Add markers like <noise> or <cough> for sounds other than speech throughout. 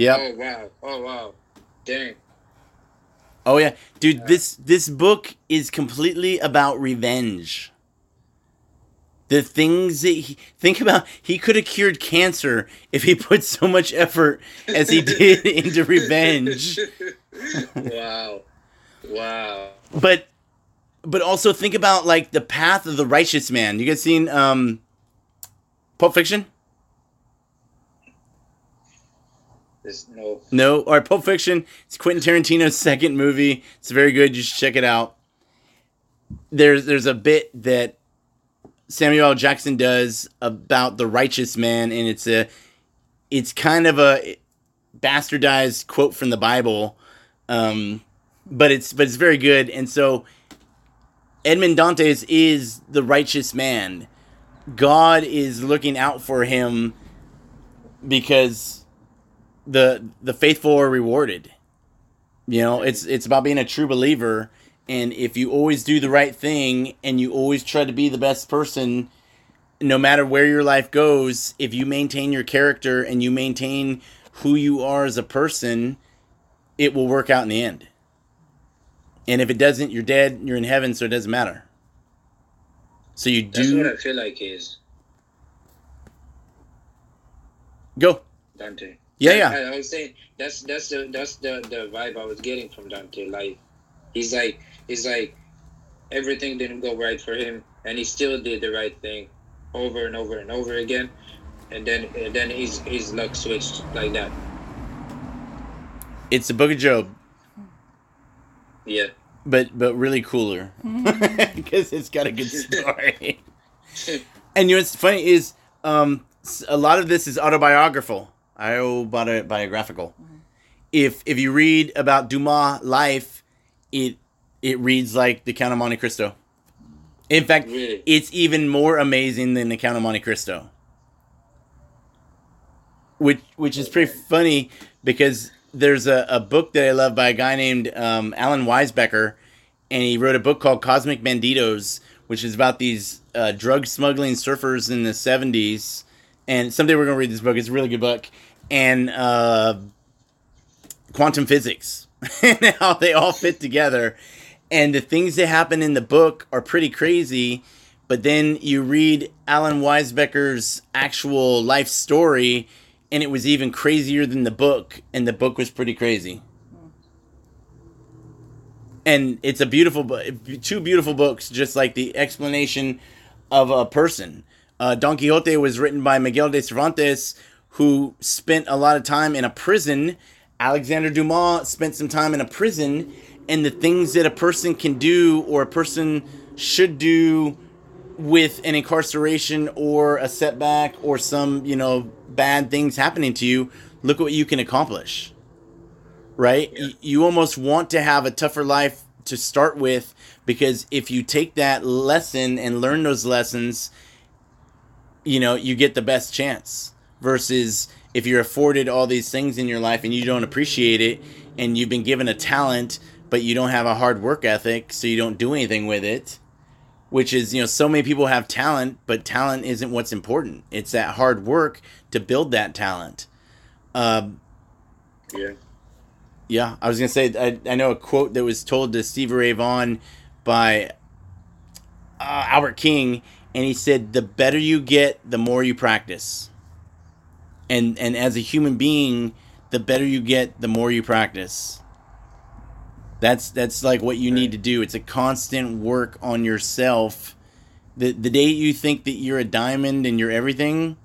Yep. Oh wow. Oh wow. Dang. Oh yeah, dude. This this book is completely about revenge. The things that he think about, he could have cured cancer if he <laughs> put so much effort as he <laughs> did into revenge. <laughs> wow. Wow. But but also think about like the path of the righteous man. You guys seen um Pulp Fiction? There's no. No, or Pulp Fiction. It's Quentin Tarantino's <laughs> second movie. It's very good. You should check it out. There's there's a bit that Samuel L. Jackson does about the righteous man, and it's a it's kind of a bastardized quote from the Bible, um, but it's but it's very good. And so Edmond Dantes is the righteous man. God is looking out for him because the the faithful are rewarded. You know, it's it's about being a true believer and if you always do the right thing and you always try to be the best person no matter where your life goes, if you maintain your character and you maintain who you are as a person, it will work out in the end. And if it doesn't, you're dead, you're in heaven, so it doesn't matter. So you do That's what I feel like is go. Dante. Yeah, yeah. I, I was saying that's that's the that's the the vibe I was getting from Dante. Like he's like he's like everything didn't go right for him, and he still did the right thing over and over and over again, and then and then his his luck switched like that. It's the book of Job. Yeah. but but really cooler <laughs> because it's got a good story. <laughs> and you know what's funny is um, s- a lot of this is autobiographical, autobiographical. If if you read about Dumas' life, it it reads like the Count of Monte Cristo. In fact, Really? it's even more amazing than the Count of Monte Cristo. Which which is pretty funny because there's a, a book that I love by a guy named um, Alan Weisbecker, and he wrote a book called Cosmic Banditos, which is about these uh, drug smuggling surfers in the 70s. And someday we're going to read this book. It's a really good book. And uh, quantum physics <laughs> and how they all fit together. And the things that happen in the book are pretty crazy. But then you read Alan Weisbecker's actual life story, and it was even crazier than the book. And the book was pretty crazy. And it's a beautiful book, two beautiful books, just like the explanation of a person. Uh, Don Quixote was written by Miguel de Cervantes, who spent a lot of time in a prison. Alexander Dumas spent some time in a prison, and the things that a person can do or a person should do with an incarceration or a setback or some, you know, bad things happening to you, look what you can accomplish. Right? Yeah. You almost want to have a tougher life to start with because if you take that lesson and learn those lessons, you know, you get the best chance versus if you're afforded all these things in your life and you don't appreciate it and you've been given a talent but you don't have a hard work ethic so you don't do anything with it which is you know so many people have talent but talent isn't what's important it's that hard work to build that talent um, Yeah. yeah, I was gonna say I, I know a quote that was told to Stevie Ray Vaughan by uh, Albert King, and he said, "The better you get, the more you practice." And and as a human being, the better you get, the more you practice. That's that's like what you need to do. It's a constant work on yourself. The the day you think that you're a diamond and you're everything,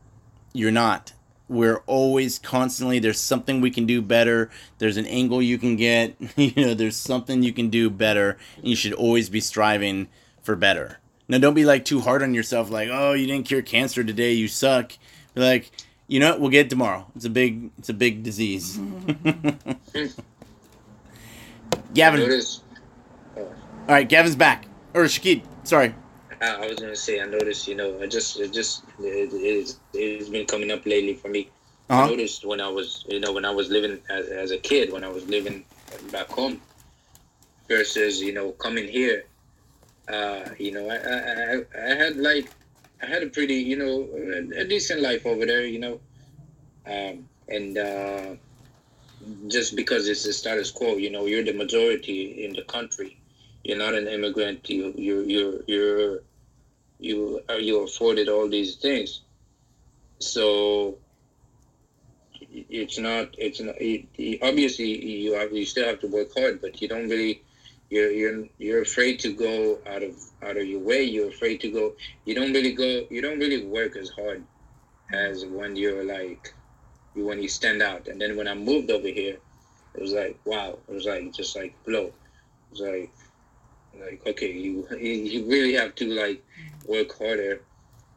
you're not. We're always constantly there's something we can do better. There's an angle you can get. <laughs> You know, there's something you can do better. And you should always be striving for better. Now, don't be like too hard on yourself. Like, oh, you didn't cure cancer today. You suck. Be like, you know what? We'll get it tomorrow. It's a big, it's a big disease. <laughs> Gavin, all right, Gavin's back. Or Shakid, sorry. I, I was gonna say I noticed. You know, I just it just it, it's it's been coming up lately for me. I Uh-huh. noticed when I was you know when I was living as, as a kid when I was living back home versus you know coming here. Uh, you know, I, I I I had like I had a pretty you know a, a decent life over there. You know, um, and uh, just because it's the status quo. You know, you're the majority in the country. You're not an immigrant. You you you're you're you are you afforded all these things. So it's not it's not it, obviously you have you still have to work hard, but you don't really you're you're you're afraid to go out of out of your way. You're afraid to go. You don't really go. You don't really work as hard as when you're like when you stand out. And then when I moved over here, it was like wow. It was like just like blow. It was like like okay, you you really have to like work harder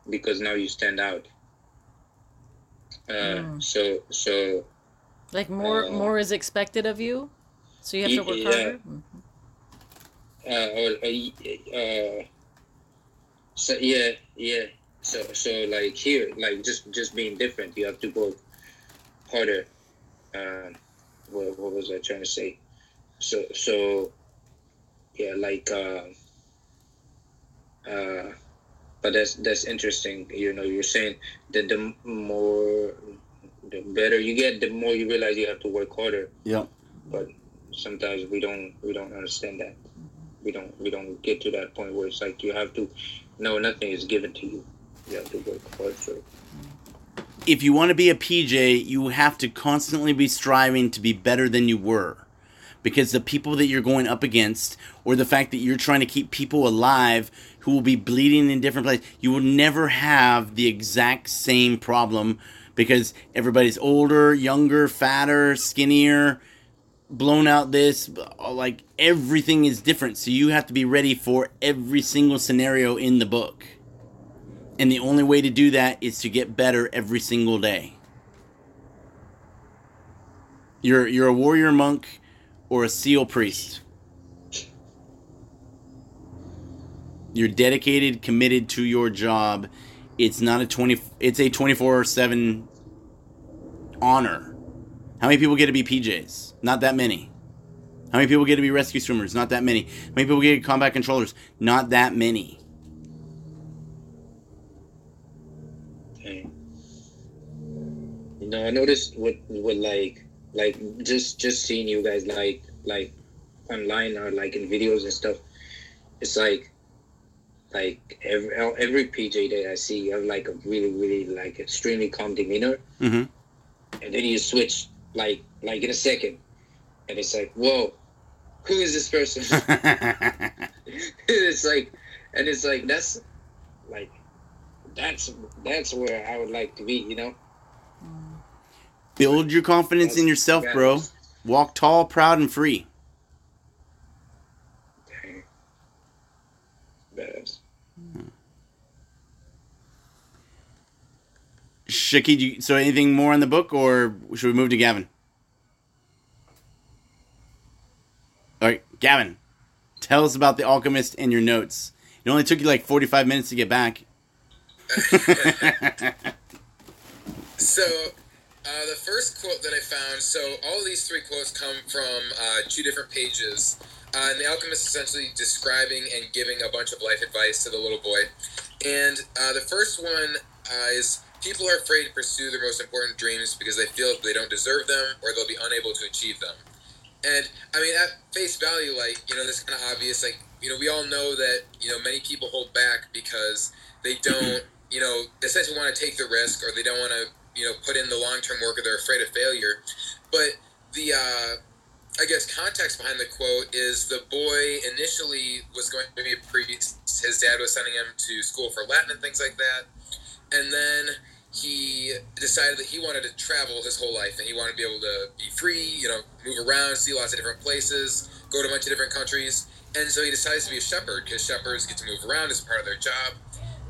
because now you stand out. Uh, mm. So so. Like more uh, more is expected of you, so you have to work yeah. harder. Uh, uh, so yeah, yeah. So so like here, like just just being different, you have to work harder. Um, what, what was I trying to say? So so yeah, like uh, uh, but that's that's interesting. You know, you're saying that the more, the better you get, the more you realize you have to work harder. Yeah. But sometimes we don't we don't understand that. We don't we don't get to that point where it's like you have to. No, nothing is given to you. You have to work hard for it. If you want to be a PJ, you have to constantly be striving to be better than you were because the people that you're going up against or the fact that you're trying to keep people alive who will be bleeding in different places you will never have the exact same problem because everybody's older younger fatter skinnier blown out this uh, like everything is different so you have to be ready for every single scenario in the book and the only way to do that is to get better every single day you're you're a warrior monk or a seal priest. You're dedicated, committed to your job. It's not a 20 it's a 24/7 honor. How many people get to be PJs? Not that many. How many people get to be rescue swimmers? Not that many. How many people get combat controllers? Not that many. Okay. You know, I noticed what what like like just just seeing you guys like like online or like in videos and stuff it's like like every every pj that i see you have like a really really like extremely calm demeanor mm-hmm. and then you switch like like in a second and it's like whoa who is this person <laughs> <laughs> it's like and it's like that's like that's that's where i would like to be you know Build your confidence in yourself, bro. Walk tall, proud, and free. Dang. Badass. Shaki, so anything more on the book, or should we move to Gavin? All right, Gavin, tell us about the Alchemist and your notes. It only took you like forty-five minutes to get back. <laughs> so uh, the first quote that I found, so all these three quotes come from uh, two different pages. Uh, and the alchemist is essentially describing and giving a bunch of life advice to the little boy. And uh, the first one uh, is people are afraid to pursue their most important dreams because they feel they don't deserve them or they'll be unable to achieve them. And I mean, at face value, like, you know, this kind of obvious. Like, you know, we all know that, you know, many people hold back because they don't, <clears throat> you know, essentially want to take the risk or they don't want to you know put in the long term work or they're afraid of failure. But the uh, I guess context behind the quote is the boy initially was going to be a priest. His dad was sending him to school for Latin and things like that, and then he decided that he wanted to travel his whole life and he wanted to be able to be free, you know, move around, see lots of different places, go to a bunch of different countries. And so he decides to be a shepherd because shepherds get to move around as part of their job.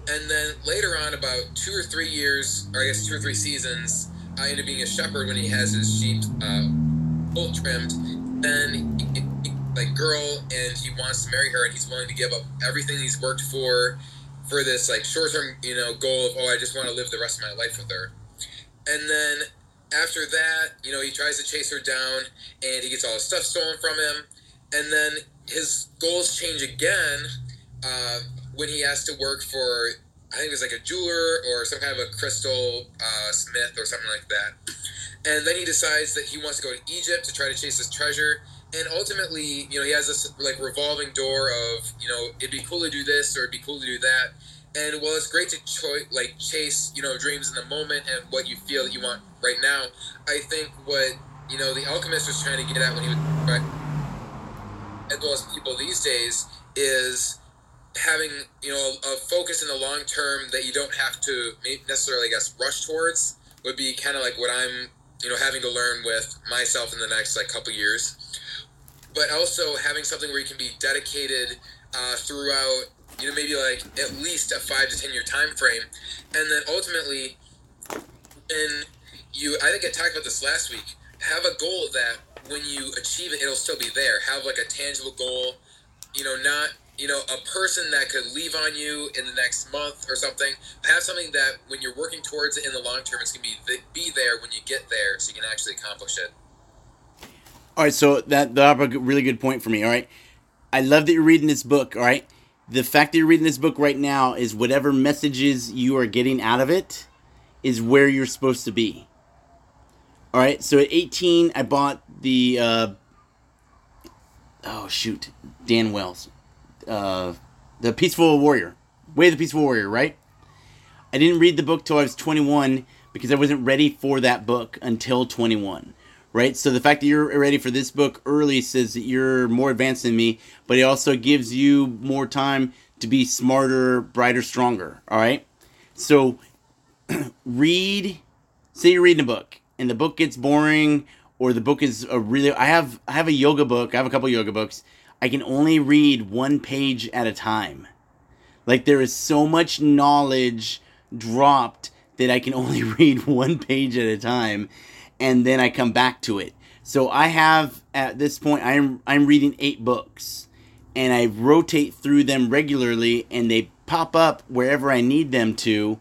And then later on, about two or three years, or I guess two or three seasons, I end up being a shepherd when he has his sheep uh, full trimmed. Then, he, he, like, girl, and he wants to marry her, and he's willing to give up everything he's worked for for this, like, short term, you know, goal of, oh, I just want to live the rest of my life with her. And then after that, you know, he tries to chase her down, and he gets all his stuff stolen from him. And then his goals change again. Uh, when he has to work for I think it was like a jeweler or some kind of a crystal uh, smith or something like that. and then he decides that he wants to go to Egypt to try to chase his treasure. And ultimately, you know, he has this like revolving door of, you know, it'd be cool to do this or it'd be cool to do that. And while it's great to cho- like chase, you know, dreams in the moment and what you feel that you want right now, I think what you know the alchemist was trying to get at when he was right, as well as people these days is having you know a focus in the long term that you don't have to necessarily I guess rush towards would be kind of like what I'm you know having to learn with myself in the next like couple years but also having something where you can be dedicated uh, throughout you know maybe like at least a five to ten year time frame and then ultimately and you I think I talked about this last week have a goal that when you achieve it it'll still be there have like a tangible goal you know not you know, a person that could leave on you in the next month or something. Have something that when you're working towards it in the long term, it's gonna be be there when you get there, so you can actually accomplish it. All right, so that that a really good point for me. All right, I love that you're reading this book. All right, the fact that you're reading this book right now is whatever messages you are getting out of it is where you're supposed to be. All right, so at 18, I bought the. Uh, oh shoot, Dan Wells uh, the Peaceful Warrior, Way of the Peaceful Warrior, right? I didn't read the book till I was 21 because I wasn't ready for that book until 21, right? So the fact that you're ready for this book early says that you're more advanced than me, but it also gives you more time to be smarter, brighter, stronger, all right? So <clears throat> read, say you're reading a book and the book gets boring or the book is a really I have I have a yoga book, I have a couple yoga books I can only read one page at a time. Like there is so much knowledge dropped that I can only <laughs> read one page at a time and then I come back to it. So I have at this point I'm I'm reading 8 books and I rotate through them regularly and they pop up wherever I need them to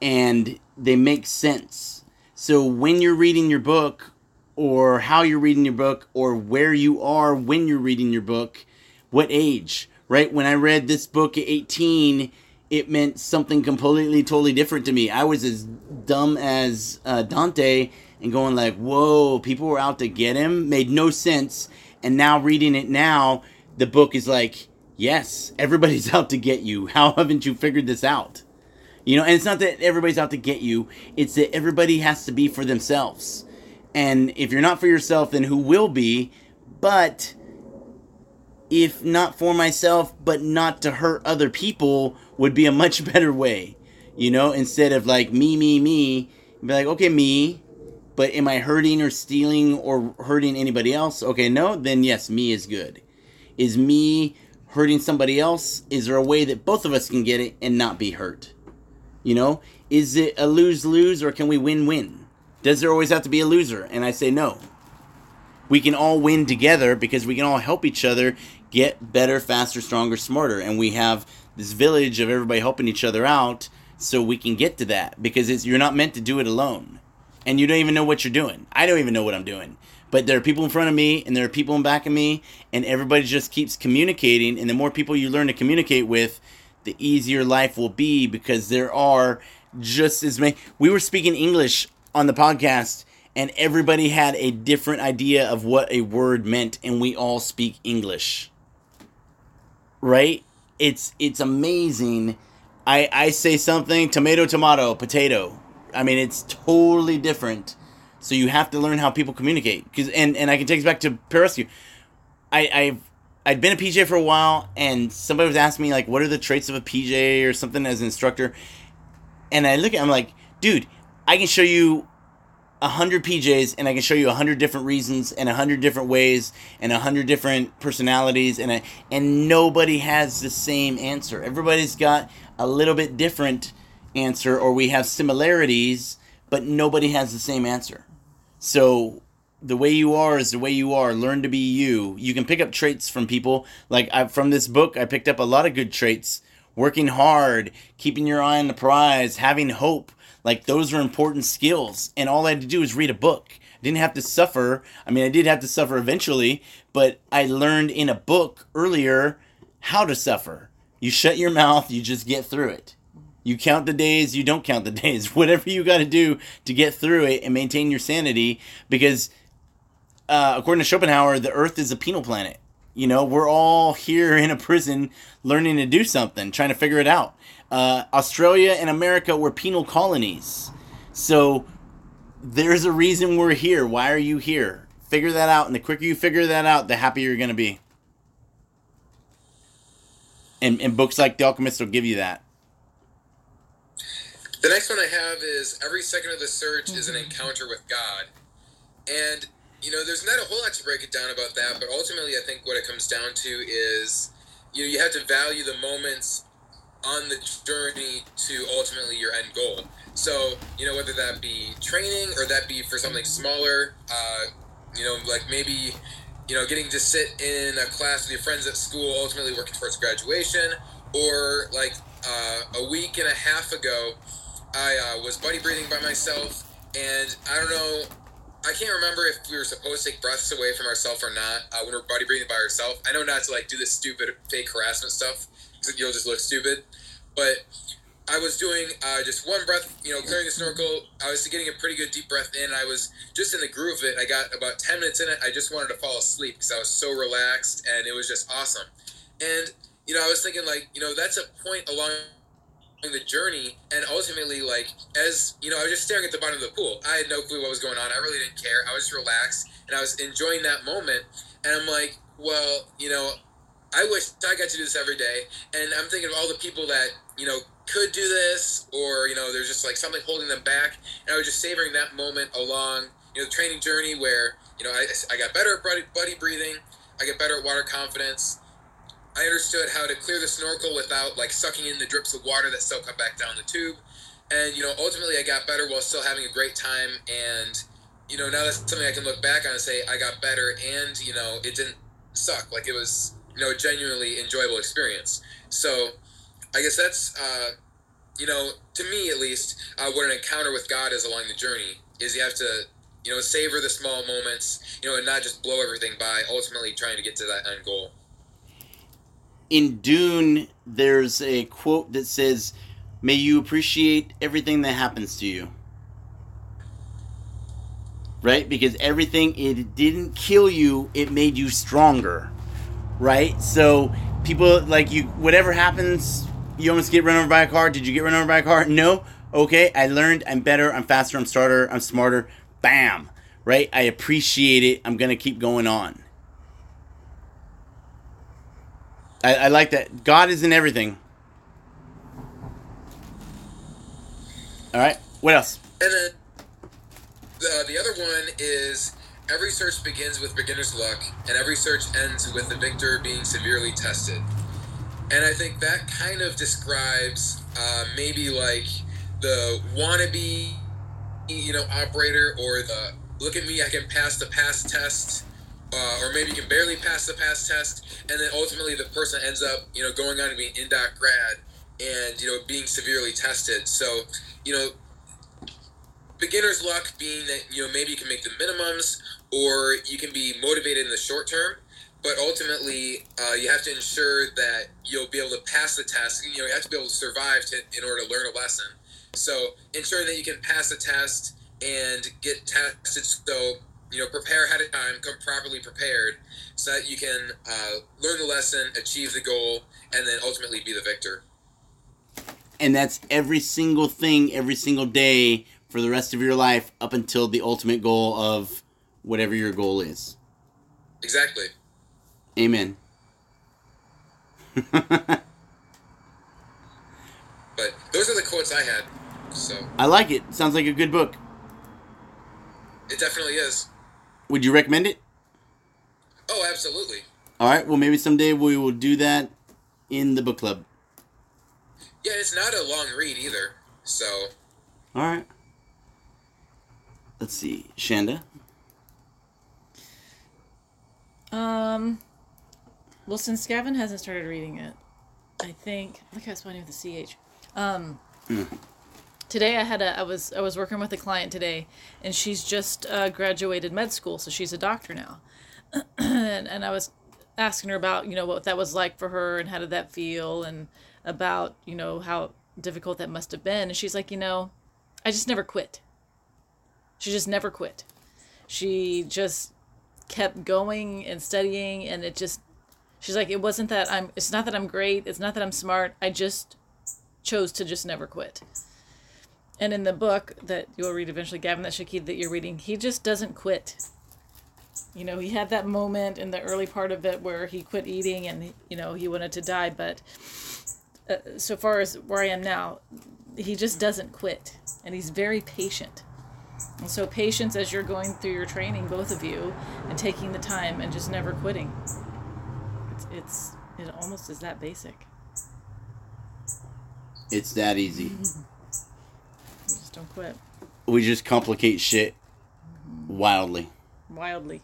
and they make sense. So when you're reading your book or how you're reading your book or where you are when you're reading your book, what age, right? When I read this book at 18, it meant something completely, totally different to me. I was as dumb as uh, Dante and going like, whoa, people were out to get him. Made no sense. And now reading it now, the book is like, yes, everybody's <laughs> out to get you. How haven't you figured this out? You know, and it's not that everybody's out to get you, it's that everybody has to be for themselves. And if you're not for yourself, then who will be? But if not for myself, but not to hurt other people, would be a much <laughs> better way. You know, instead of like me, me, me, be like, okay, me, but am I hurting or stealing or hurting anybody else? Okay, no, then yes, me is good. Is me hurting somebody else? Is there a way that both of us can get it and not be hurt? You know, is it a lose lose or can we win win? Does there always have to be a loser? And I say no. We can all win together because we can all help each other get better, faster, stronger, smarter. And we have this village of everybody helping each other out so we can get to that because you're not meant to do it alone. And you don't even know what you're doing. I don't even know what I'm doing. But there are people in front of me and there are people in back of me, and everybody just keeps communicating. And the more people you learn to communicate with, the easier life will be because there are just as many. We were speaking English on the podcast and everybody had a different idea of what a word meant and we all speak English. Right? It's it's amazing. I I say something tomato tomato potato. I mean it's totally different. So you have to learn how people communicate cuz and and I can take us back to pararescue. I I've I'd been a PJ for a while and somebody was asking me like what are the traits of a PJ or something as an instructor and I look at I'm like, dude, I can show you a hundred PJs and I can show you a hundred different reasons and a hundred different ways and a hundred different personalities and a, and nobody has the same answer. Everybody's got a little bit different answer or we have similarities, but nobody has the same answer. So the way you are is the way you are. Learn to be you. You can pick up traits from people. Like I, from this book, I picked up a lot of good traits. Working hard, keeping your eye on the prize, having hope, like those are important skills. And all I had to do was read a book. I didn't have to suffer. I mean, I did have to suffer eventually, but I learned in a book earlier how to suffer. You shut your mouth, you just get through it. You count the days, you don't count the <laughs> days. Whatever you got to do to get through it and maintain your sanity, because uh, according to Schopenhauer, the Earth is a penal planet. You know, we're all here in a prison learning to do something, trying to figure it out. Uh, Australia and America were penal colonies. So there's a reason we're here. Why are you here? Figure that out. And the quicker you figure that out, the happier you're going to be. And, and books like The Alchemist will give you that. The next one I have is Every Second of the Search is an Encounter with God. And, you know, there's not a whole lot to break it down about that, but ultimately I think what it comes down to is, you know, you have to value the moments on the journey to ultimately your end goal. So, you know, whether that be training or that be for something smaller, uh, you know, like maybe, you know, getting to sit in a class with your friends at school, ultimately working towards graduation, or like uh, a week and a half ago, I uh, was buddy breathing by myself, and I don't know, I can't remember if we were supposed to take breaths away from ourselves or not uh, when we're buddy breathing by ourselves. I know not to like do this stupid fake harassment stuff because you'll just look stupid, but I was doing uh, just one breath, you know, clearing the snorkel. I was getting a pretty good deep breath in. I was just in the groove of it. I got about 10 minutes in it. I just wanted to fall asleep because I was so relaxed and it was just awesome. And, you know, I was thinking, like, you know, that's a point along the journey. And ultimately, like, as, you know, I was just staring at the bottom of the pool. I had no clue what was going on. I really didn't care. I was relaxed and I was enjoying that moment. And I'm like, well, you know, I wish I got to do this every day. And I'm thinking of all the people that, you know, could do this or, you know, there's just like something holding them back. And I was just savoring that moment along, you know, the training journey where, you know, I, I got better at buddy, buddy breathing. I get better at water confidence. I understood how to clear the snorkel without like sucking in the drips of water that still come back down the tube. And, you know, ultimately I got better while still having a great time. And, you know, now that's something I can look back on and say I got better and, you know, it didn't suck. Like it was, you know, genuinely enjoyable experience. So I guess that's, uh, you know, to me at least, uh, what an encounter with God is along the journey is you have to, you know, savor the small moments, you know, and not just blow everything by, ultimately trying to get to that end goal. In Dune, there's a quote that says, May you appreciate everything that happens to you. Right? Because everything, it didn't kill you, it made you stronger. Right? So, people, like, you, whatever happens, you almost get run over by a car. Did you get run over by a car? No. Okay, I learned. I'm better. I'm faster. I'm smarter. I'm smarter. Bam. Right? I appreciate it. I'm gonna keep going on. I, I like that. God is in everything. All right. What else? And then the, the other one is every search begins with beginner's luck, and every search ends with the victor being severely tested. And I think that kind of describes uh, maybe like the wannabe, you know, operator or the look at me, I can pass the PAST test, uh, or maybe you can barely pass the PAST test, and then ultimately the person ends up, you know, going on to be an indoc grad and you know being severely tested. So, you know, beginner's luck being that you know maybe you can make the minimums or you can be motivated in the short term but ultimately uh, you have to ensure that you'll be able to pass the test you know you have to be able to survive to, in order to learn a lesson so ensuring that you can pass the test and get tested so you know prepare ahead of time come properly prepared so that you can uh, learn the lesson achieve the goal and then ultimately be the victor and that's every single thing every single day for the rest of your life up until the ultimate goal of whatever your goal is exactly Amen. <laughs> but those are the quotes I had. So I like it. Sounds like a good book. It definitely is. Would you recommend it? Oh, absolutely. All right. Well, maybe someday we will do that in the book club. Yeah, it's not a long read either. So. All right. Let's see, Shanda. Um, well, since Gavin hasn't started reading it, I think look how it's funny with the ch. Um, mm. Today I had a I was I was working with a client today, and she's just uh, graduated med school, so she's a doctor now, <clears throat> and, and I was asking her about you know what that was like for her and how did that feel and about you know how difficult that must have been. And she's like, you know, I just never quit. She just never quit. She just kept going and studying, and it just, she's like, it wasn't that I'm, it's not that I'm great, it's not that I'm smart. I just chose to just never quit. And in the book that you'll read eventually, Gavin, that Shakid that you're reading, he just doesn't quit. You know, he had that moment in the early part of it where he quit eating and, you know, he wanted to die. But uh, so far as where I am now, he just doesn't quit. And he's very patient. And so, patience as you're going through your training, both of you, and taking the time and just never quitting. It's, it's it almost is that basic. It's that easy. <laughs> You just don't quit. We just complicate shit wildly. Wildly.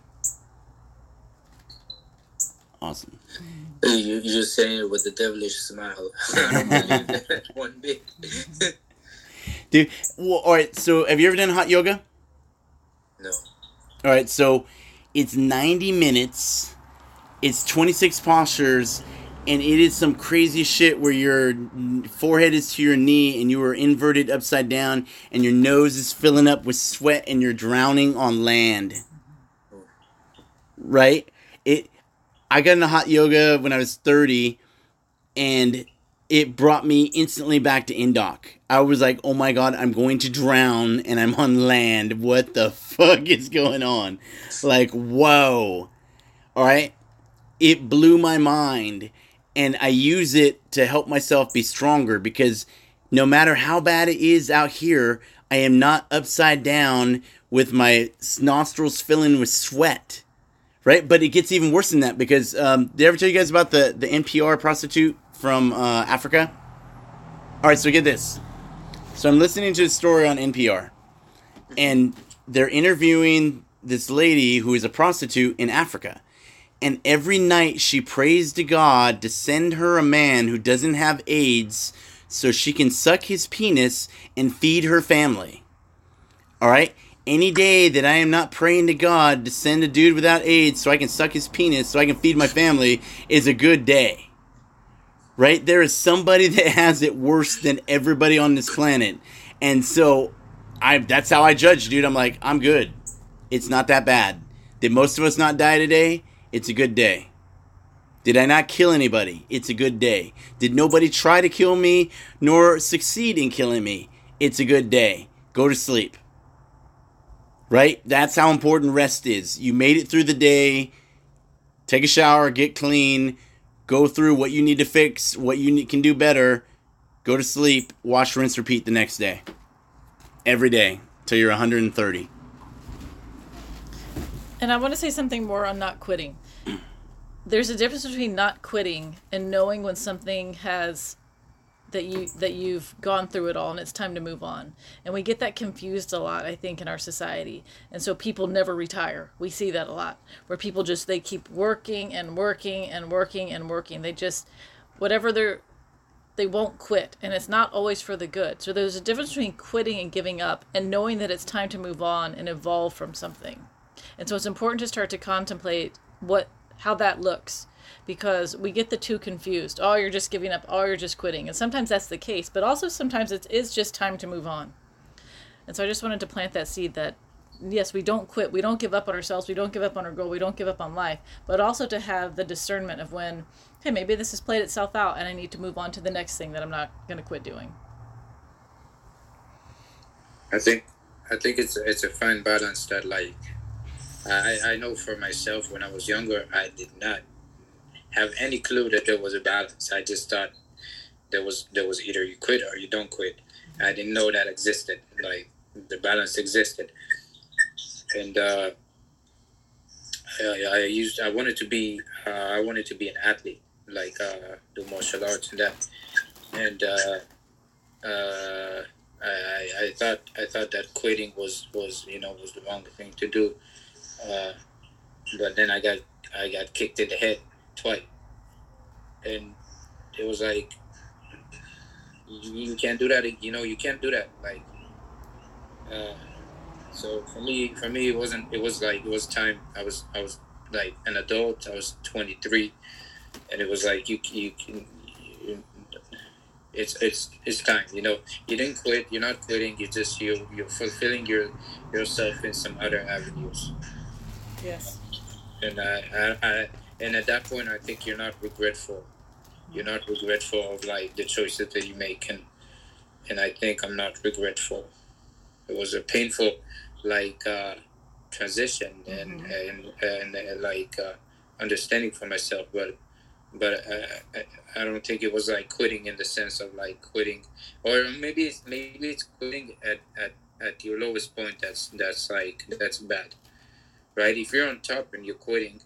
Awesome. <laughs> You, you're just saying it with a devilish smile. <laughs> I don't believe that <laughs> one bit. Dude, well, all right. So, have you ever done hot yoga? no. All right. So, it's 90 minutes. It's 26 postures, and it is some crazy shit where your forehead is to your knee and you are inverted upside down, and your nose is filling up with sweat, and you're drowning on land. Right? It. I got into hot yoga when I was 30, and it brought me instantly back to Indoc. I was like, oh my god, I'm going to drown and I'm on land. What the fuck is going on? Like, whoa. All right. It blew my mind. And I use it to help myself be stronger because no matter how bad it is out here, I am not upside down with my nostrils filling with sweat. Right? But it gets even worse than that because um, did I ever tell you guys about the, the NPR prostitute from uh, Africa? All right, so get this. So I'm listening to a story on NPR, and they're interviewing this lady who is a prostitute in Africa. And every night she prays to God to send her a man who doesn't have AIDS so she can suck his penis and feed her family. All right? Any day that I am not praying to God to send a dude without AIDS so I can suck his penis so I can feed my family is a good day right? There is somebody <laughs> that has it worse than everybody on this planet. And so I that's how I judge, dude. I'm like, I'm good. It's not that bad. Did most of us not die today? It's a good day. Did I not kill anybody? It's a good day. Did nobody try to kill me nor succeed in killing me? It's a good day. Go to sleep. Right? That's how important rest is. You made it through the day. Take a shower, get clean, go through what you need to fix, what you can do better, go to sleep, wash, rinse, repeat the next day. Every day till you're 130. And I want to say something more on not quitting. There's a difference between not quitting and knowing when something has that you that you've gone through it all and it's time to move on. And we get that confused a lot, I think, in our society. And so people never retire. We see that a lot. Where people just they keep working and working and working and working. They just whatever they're they won't quit and it's not always for the good. So there's a difference between quitting and giving up and knowing that it's time to move on and evolve from something. And so it's important to start to contemplate what how that looks because we get the two confused. Oh, you're just giving up. Oh, you're just quitting. And sometimes that's the case, but also sometimes it is just time to move on. And so I just wanted to plant that seed that yes, we don't quit. We don't give up on ourselves. We don't give up on our goal. We don't give up on life. But also to have the discernment of when, hey, maybe this has played itself out and I need to move on to the next thing that I'm not going to quit doing. I think I think it's it's a fine balance that like I I know for myself when I was younger I did not have any clue that there was a balance. I just thought there was there was either you quit or you don't quit. I didn't know that existed. Like the balance existed, and uh, I, I used I wanted to be uh, I wanted to be an athlete, like uh, do martial arts and that, and uh, uh, I, I thought I thought that quitting was was you know was the wrong thing to do, uh, but then I got I got kicked in the head twice, and it was like you, you can't do that. You know you can't do that. Like, uh, so for me, for me, it wasn't. It was like it was time. I was I was like an adult. I was twenty three, and it was like you you can. It's it's it's time. You know, you didn't quit. You're not quitting. You just you you're fulfilling your yourself in some other avenues. Yes. And I, I, I and at that point, I think you're not regretful. You're not regretful of like the choices that you make, and and I think I'm not regretful. It was a painful like uh, transition and and and, uh, like uh, understanding for myself, but but uh, I, I don't think it was like quitting in the sense of like quitting, or maybe it's maybe it's quitting at, at, at your lowest point. That's that's like that's bad, right? If you're on top and you're quitting,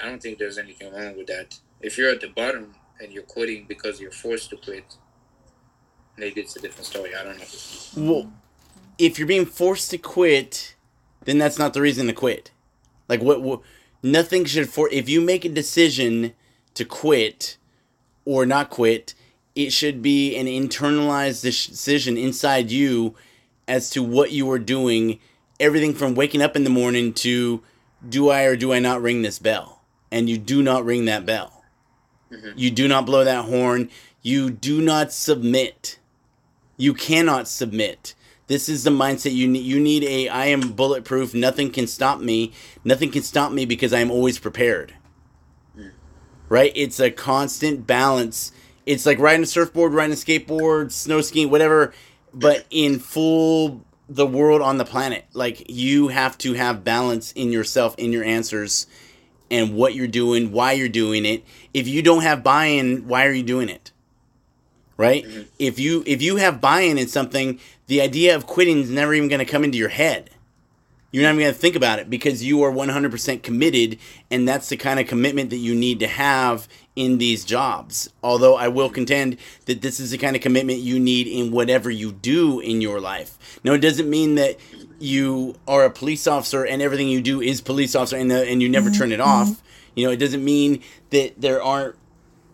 I don't think there's anything wrong with that. If you're at the bottom and you're quitting because you're forced to quit, maybe it's a different story. I don't know. Well, if you're being forced to quit, then that's not the reason to quit. Like what? what nothing should for if you make a decision to quit or not quit, it should be an internalized decision inside you as to what you are doing. Everything from waking up in the morning to do I or do I not ring this bell? And you do not ring that bell. Mm-hmm. You do not blow that horn. You do not submit. You cannot submit. This is the mindset you need. You need a I am bulletproof. Nothing can stop me. Nothing can stop me because I am always prepared. Mm. Right? It's a constant balance. It's like riding a surfboard, riding a skateboard, snow skiing, whatever, but <laughs> in full the world on the planet. Like you have to have balance in yourself, in your answers, and what you're doing, why you're doing it. If you don't have buy-in, why are you doing it? Right? Mm-hmm. If you if you have buy-in in something, the idea of quitting is never even going to come into your head. You're not even going to think about it because you are 100% committed, and that's the kind of commitment that you need to have in these jobs. Although I will contend that this is the kind of commitment you need in whatever you do in your life. No, it doesn't mean that you are a police officer and everything you do is police officer and, the, and you never mm-hmm. turn it off. You know, it doesn't mean that there aren't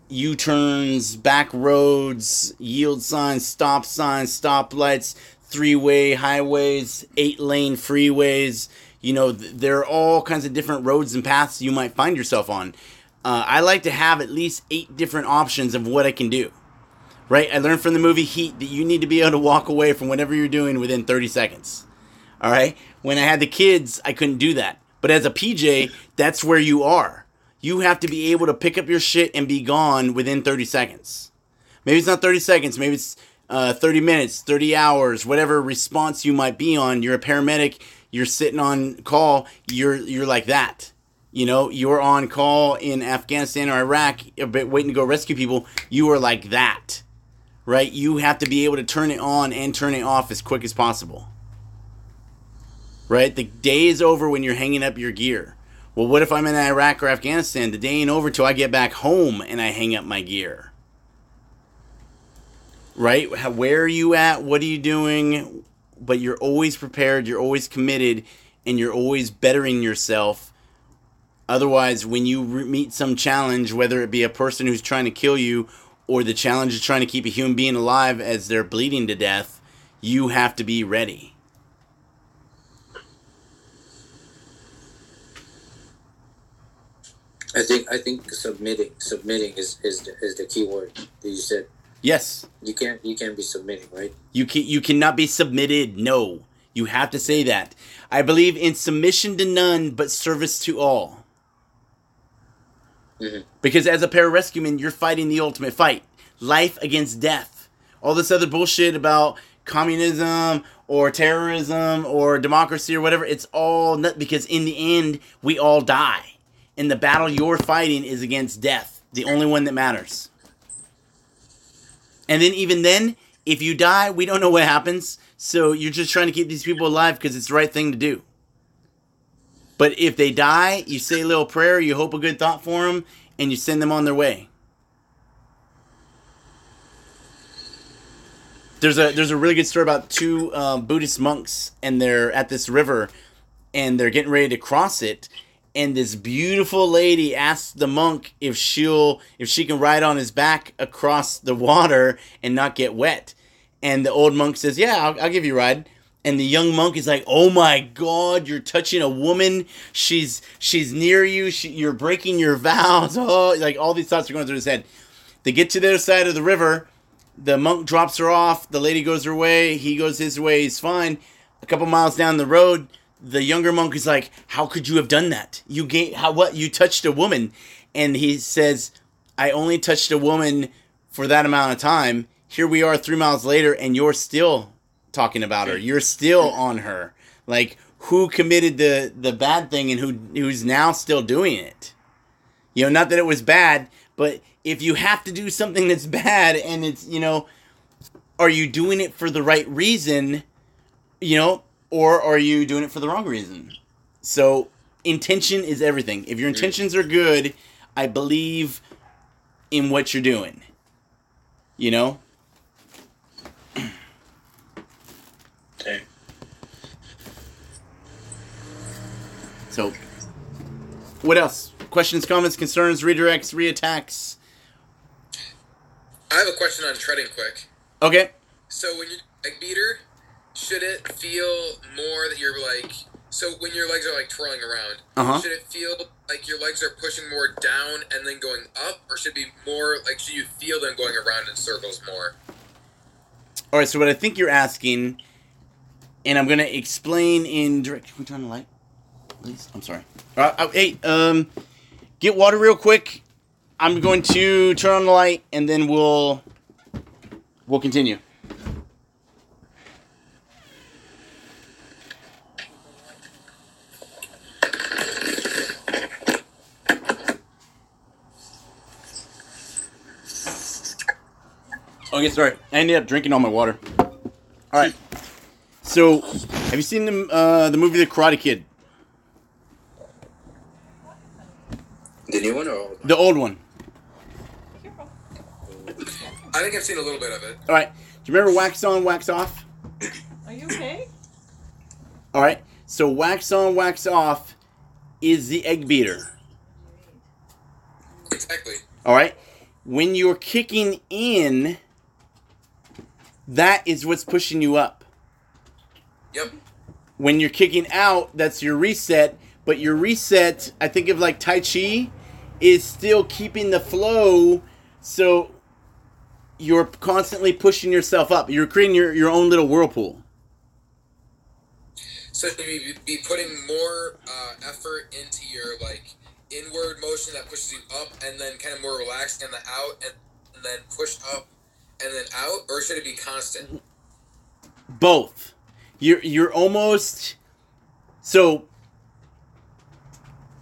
U turns, back roads, yield signs, stop signs, stoplights, three way highways, eight lane freeways. You know, th- there are all kinds of different roads and paths you might find yourself on. Uh, I like to have at least eight different options of what I can do. Right? I learned from the movie Heat that you need to be able to walk away from whatever you're doing within 30 seconds. All right? When I had the kids, I couldn't do that. But as a PJ, that's where you are you have to be able to pick up your shit and be gone within 30 seconds. Maybe it's not 30 seconds, maybe it's uh, 30 minutes, 30 hours, whatever response you might be on. You're a paramedic, you're sitting on call, you're you're like that. You know, you're on call in Afghanistan or Iraq, waiting to go rescue people. You are like that, right? You have to be able to turn it on and turn it off as quick as possible, right? The day is over when you're hanging up your gear. Well, what if I'm in Iraq or Afghanistan? The day ain't over till I get back home and I hang up my gear. Right? Where are you at? What are you doing? But you're always prepared, you're always committed, and you're always bettering yourself. Otherwise, when you meet some challenge, whether it be a person who's trying to kill you or the challenge of trying to keep a human being alive as they're bleeding to death, you have to be ready. I think I think submitting submitting is is the, is the key word that you said. Yes. You can't you can't be submitting, right? You can you cannot be submitted. No. You have to say that. I believe in submission to none but service to all. Mm-hmm. Because as a pararescueman, you're fighting the ultimate fight. Life against death. All this other bullshit about communism or terrorism or democracy or whatever, it's all nut because in the end we all die and the battle you're fighting is against death, the only one that matters. And then, even then, if you die, we don't know what happens. So you're just trying to keep these people alive because it's the right thing to do. But if they die, you say a little prayer, you hope a good thought for them, and you send them on their way. There's a there's a really good story about two um, Buddhist monks, and they're at this river, and they're getting ready to cross it, and this beautiful lady asks the monk if she'll if she can ride on his back across the water and not get wet and the old monk says yeah i'll, I'll give you a ride and the young monk is like oh my god you're touching a woman she's she's near you she, you're breaking your vows <laughs> oh like all these thoughts are going through his head they get to the other side of the river the monk drops her off. The lady goes her way. He goes his way. He's fine. A couple miles down the road, the younger monk is like, "How could you have done that? You gave how what? You touched a woman." And he says, "I only touched a woman for that amount of time. Here we are 3 miles later and you're still talking about her. You're still on her. Like who committed the the bad thing and who who's now still doing it?" You know, not that it was bad, but if you have to do something that's bad and it's, you know, are you doing it for the right reason, you know, or are you doing it for the wrong reason? So, intention is everything. If your intentions are good, I believe in what you're doing. You know? Okay. So, what else? Questions, comments, concerns, redirects, reattacks. I have a question on treading quick. Okay. So when you egg beater, should it feel more that you're like so when your legs are like twirling around, Uh-huh. should it feel like your legs are pushing more down and then going up, or should it be more like should you feel them going around in circles more? All right, so what I think you're asking, and I'm gonna explain in direct. Can we turn the light, please? I'm sorry. All right, oh, hey, um, get water real quick. I'm going to turn on the light, and then we'll we'll continue. Okay, sorry. I ended up drinking all my water. All right. So, have you seen the uh, the movie The Karate Kid, The new one or the old one? I think I've seen a little bit of it. All right. Do you remember wax on, wax off? Are you okay? All right. So wax on, wax off is the egg beater. Exactly. All right. When you're kicking in, that is what's pushing you up. Yep. When you're kicking out, that's your reset. But your reset, I think of like Tai Chi, is still keeping the flow. So you're constantly pushing yourself up. You're creating your, your own little whirlpool. So you be putting more uh, effort into your like inward motion that pushes you up, and then kind of more relaxed in the out, and, and then push up, and then out, or should it be constant? both. You're you're almost so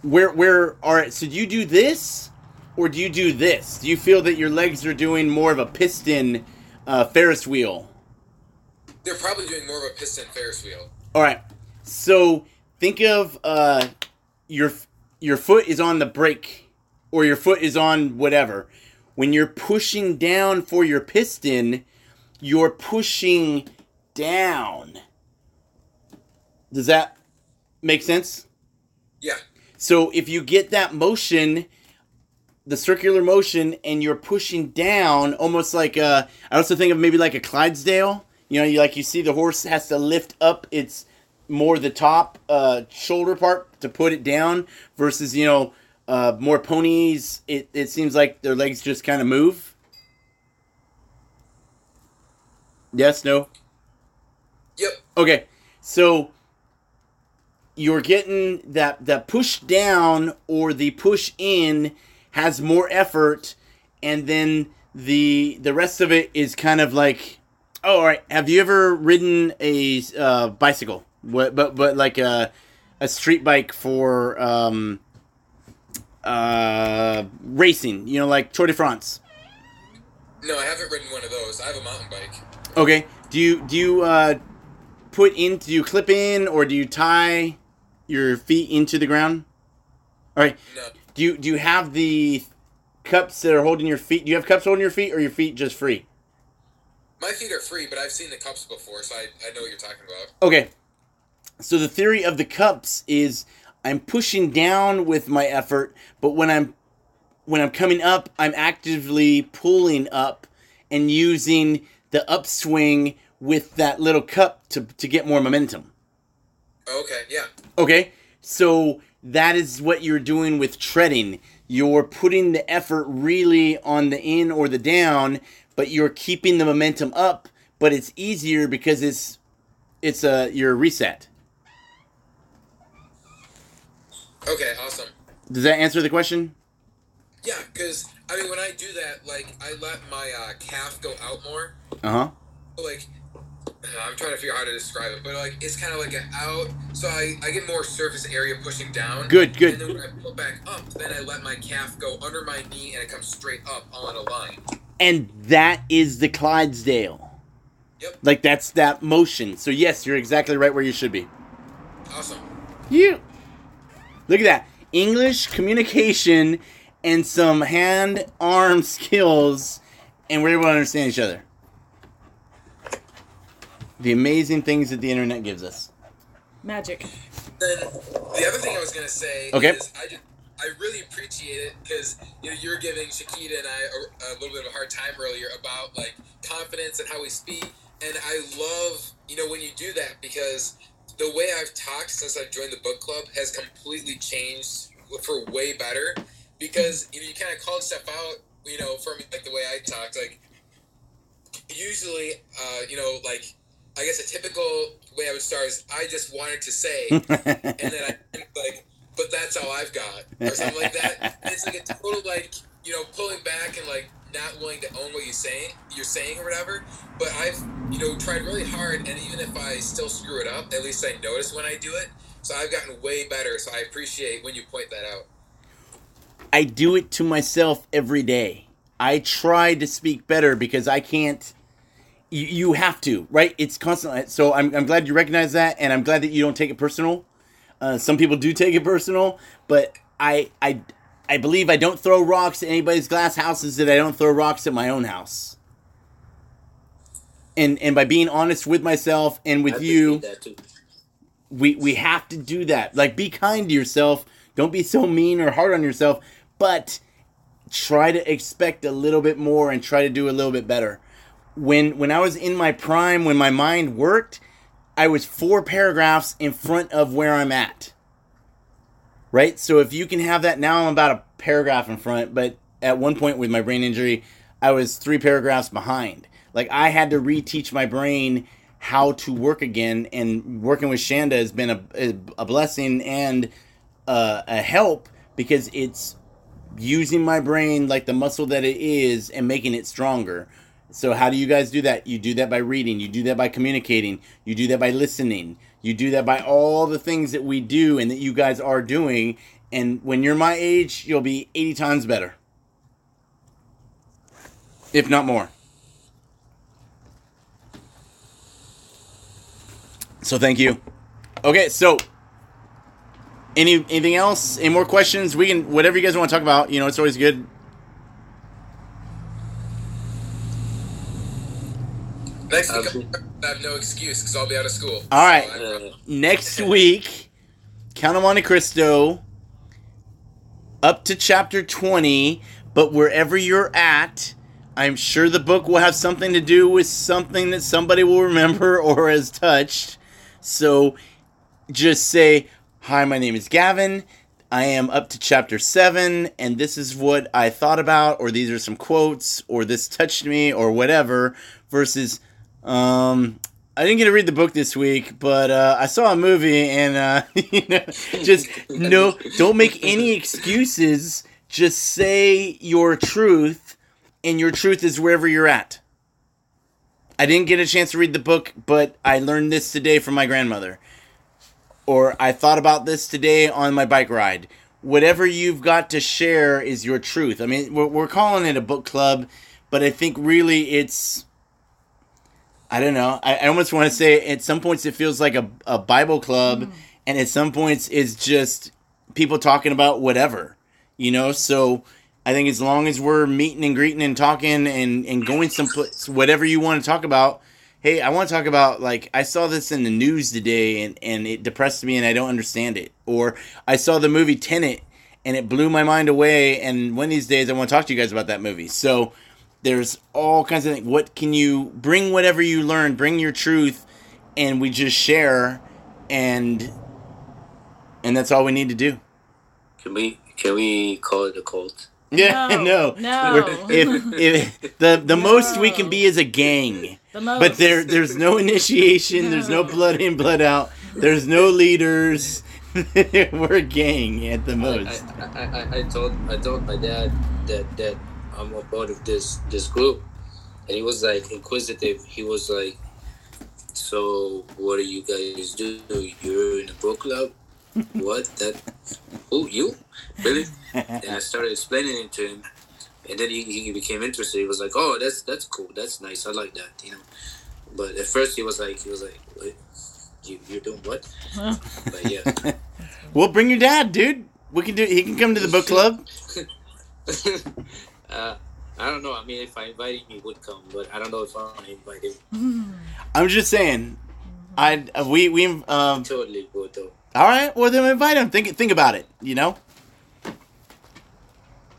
where where all right, so do you do this or do you do this? Do you feel that your legs are doing more of a piston uh, Ferris wheel? They're probably doing more of a piston Ferris wheel. All right. So think of uh, your your foot is on the brake or your foot is on whatever. When you're pushing down for your piston, you're pushing down. Does that make sense? Yeah. So if you get that motion, the circular motion, and you're pushing down, almost like a, I also think of maybe like a Clydesdale. You know, you like you see the horse has to lift up its more the top uh, shoulder part to put it down, versus you know uh, more ponies. It it seems like their legs just kind of move. Yes. No. Yep. Okay, so you're getting that that push down or the push in has more effort, and then the the rest of it is kind of like, oh, all right. Have you ever ridden a uh, bicycle? What, but but like a a street bike for um, uh, racing? You know, like Tour de France. No, I haven't ridden one of those. I have a mountain bike. Okay. Do you do you uh, put in? Do you clip in or do you tie your feet into the ground? All right. No. Do you do you have the cups that are holding your feet? Do you have cups holding your feet, or your feet just free? My feet are free, but I've seen the cups before, so I, I know what you're talking about. Okay. So the theory of the cups is I'm pushing down with my effort, but when I'm when I'm coming up, I'm actively pulling up and using the upswing with that little cup to to get more momentum. Okay, yeah. Okay, so that is what you're doing with treading. You're putting the effort really on the in or the down but you're keeping the momentum up. But it's easier because it's it's a your reset. Okay, awesome. Does that answer the question? Yeah, because I mean, when I do that, like I let my uh, calf go out more. Uh huh. Like <sighs> I'm trying to figure out how to describe it, but like it's kind of like an out. So I, I get more surface area pushing down. Good, good. And then when I pull back up, then I let my calf go under my knee and it comes straight up in a line. And that is the Clydesdale. Yep. Like that's that motion. So yes, you're exactly right where you should be. Awesome. You look at that English communication and some hand arm skills, and we're able to understand each other. The amazing things that the internet gives us. Magic. Then the other thing I was gonna say Okay. is I just I really appreciate it because you know you're giving Shakita and I a, a little bit of a hard time earlier about like confidence and how we speak, and I love you know when you do that because the way I've talked since I've joined the book club has completely changed for way better because you know you kind of called stuff out you know from like the way I talked like usually uh, you know like I guess a typical way I would start is I just wanted to say <laughs> and then I like, but that's all I've got, or something like that. And it's like a total like, you know, pulling back and like not willing to own what you're saying, you're saying or whatever. But I've, you know, tried really hard, and even if I still screw it up, at least I notice when I do it. So I've gotten way better. So I appreciate when you point that out. I do it to myself every day. I try to speak better because I can't. You, you have to, right? It's constant. So I'm, I'm glad you recognize that, and I'm glad that you don't take it personal. Uh, some people do take it personal, but I, I, I believe I don't throw rocks at anybody's glass houses that I don't throw rocks at my own house. And and by being honest with myself and with you, appreciate that too. we we have to do that. Like be kind to yourself. Don't be so mean or hard on yourself, but try to expect a little bit more and try to do a little bit better. When when I was in my prime, when my mind worked, I was four paragraphs in front of where I'm at. Right? So if you can have that now I'm about a paragraph in front, but at one point with my brain injury, I was 3 paragraphs behind. Like I had to reteach my brain how to work again and working with Shanda has been a, a, a blessing and uh, a help because it's using my brain like the muscle that it is and making it stronger. So how do you guys do that? You do that by reading, you do that by communicating, you do that by listening, you do that by all the things that we do and that you guys are doing and when you're my age, you'll be 80 times better. If not more. So thank you. Okay, so any anything else? Any more questions? We can whatever you guys want to talk about. You know, it's always good. Next week, I have no excuse because I'll be out of school. All right. So Next week, Count of Monte Cristo, up to chapter twenty. But wherever you're at, I'm sure the book will have something to do with something that somebody will remember <laughs> or has touched. So just say, Hi, my name is Gavin. I am up to chapter seven, and this is what I thought about, or these are some quotes, or this touched me, or whatever, versus, um, I didn't get to read the book this week, but uh, I saw a movie, and uh, <laughs> you know, just no, don't make any excuses. Just say your truth, and your truth is wherever you're at. I didn't get a chance to read the book, but I learned this today from my grandmother. Or I thought about this today on my bike ride. Whatever you've got to share is your truth. I mean, we're, we're calling it a book club, but I think really it's. I don't know. I, I almost want to say at some points it feels like a, a Bible club, mm. and at some points it's just people talking about whatever, you know? So I think as long as we're meeting and greeting and talking and, and going someplace, whatever you want to talk about, hey, I want to talk about like I saw this in the news today and, and it depressed me and I don't understand it. Or I saw the movie Tenet and it blew my mind away and one of these days I want to talk to you guys about that movie. So there's all kinds of things. What can you bring whatever you learn, bring your truth and we just share and and that's all we need to do. Can we can we call it a cult? <laughs> Yeah, no. No. We're- if, <laughs> if the the most we can be is a gang, The most. but there there's no <laughs> initiation. There's no No. blood in, blood out. There's no leaders. We're a gang at the I, most. I, I, I, I told I told my dad that that I'm a part of this this group, and he was like inquisitive. He was like, "So what do you guys do? You're in a book club? <laughs> what that? Who you? Really?" And I started explaining it to him, and then he, he became interested. He was like, "Oh, that's that's cool. That's nice. I like that." You know. But at first he was like, he was like, "What? You you're doing what?" <laughs> But yeah. we'll bring your dad, dude. We can do. He can come to the book <laughs> club. Uh, I don't know. I mean, if I invited him, he would come, but I don't know if I want to invite him. I'm just saying. I uh, we we um. Totally would, though. All right. Well, then invite him. Think think about it. You know.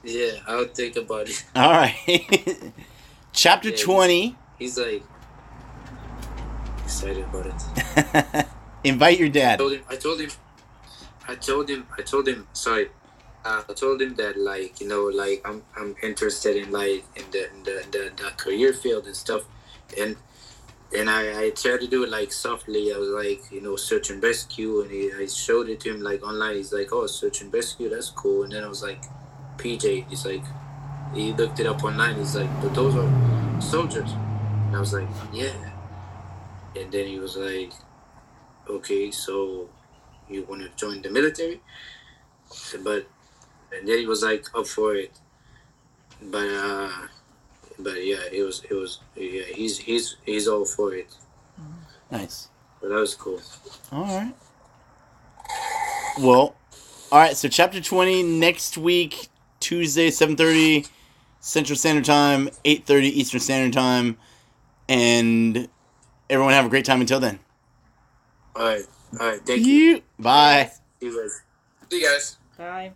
Yeah, I'll think about it. All right. <laughs> Chapter Yeah, twenty. He's like excited about it. <laughs> invite your I dad. told him. I told him. I told him. I told him. Sorry. I told him that like you know like I'm I'm interested in like in the in the, the, the career field and stuff, and and I, I tried to do it like softly. I was like you know search and rescue, and he, I showed it to him like online. He's like, oh search and rescue, that's cool. And then I was like, PJ. He's like, he looked it up online. He's like, but those are soldiers. And I was like, yeah. And then he was like, okay, so you want to join the military? But and then he was like up for it. But uh, but yeah, it was it was yeah he's he's he's all for it. Nice. But that was cool. All right. Well, all right. So chapter twenty next week, Tuesday, seven thirty Central Standard Time, eight thirty Eastern Standard Time, and everyone have a great time until then. All right, all right. Thank you. You. Bye. See you guys. See you guys. Bye.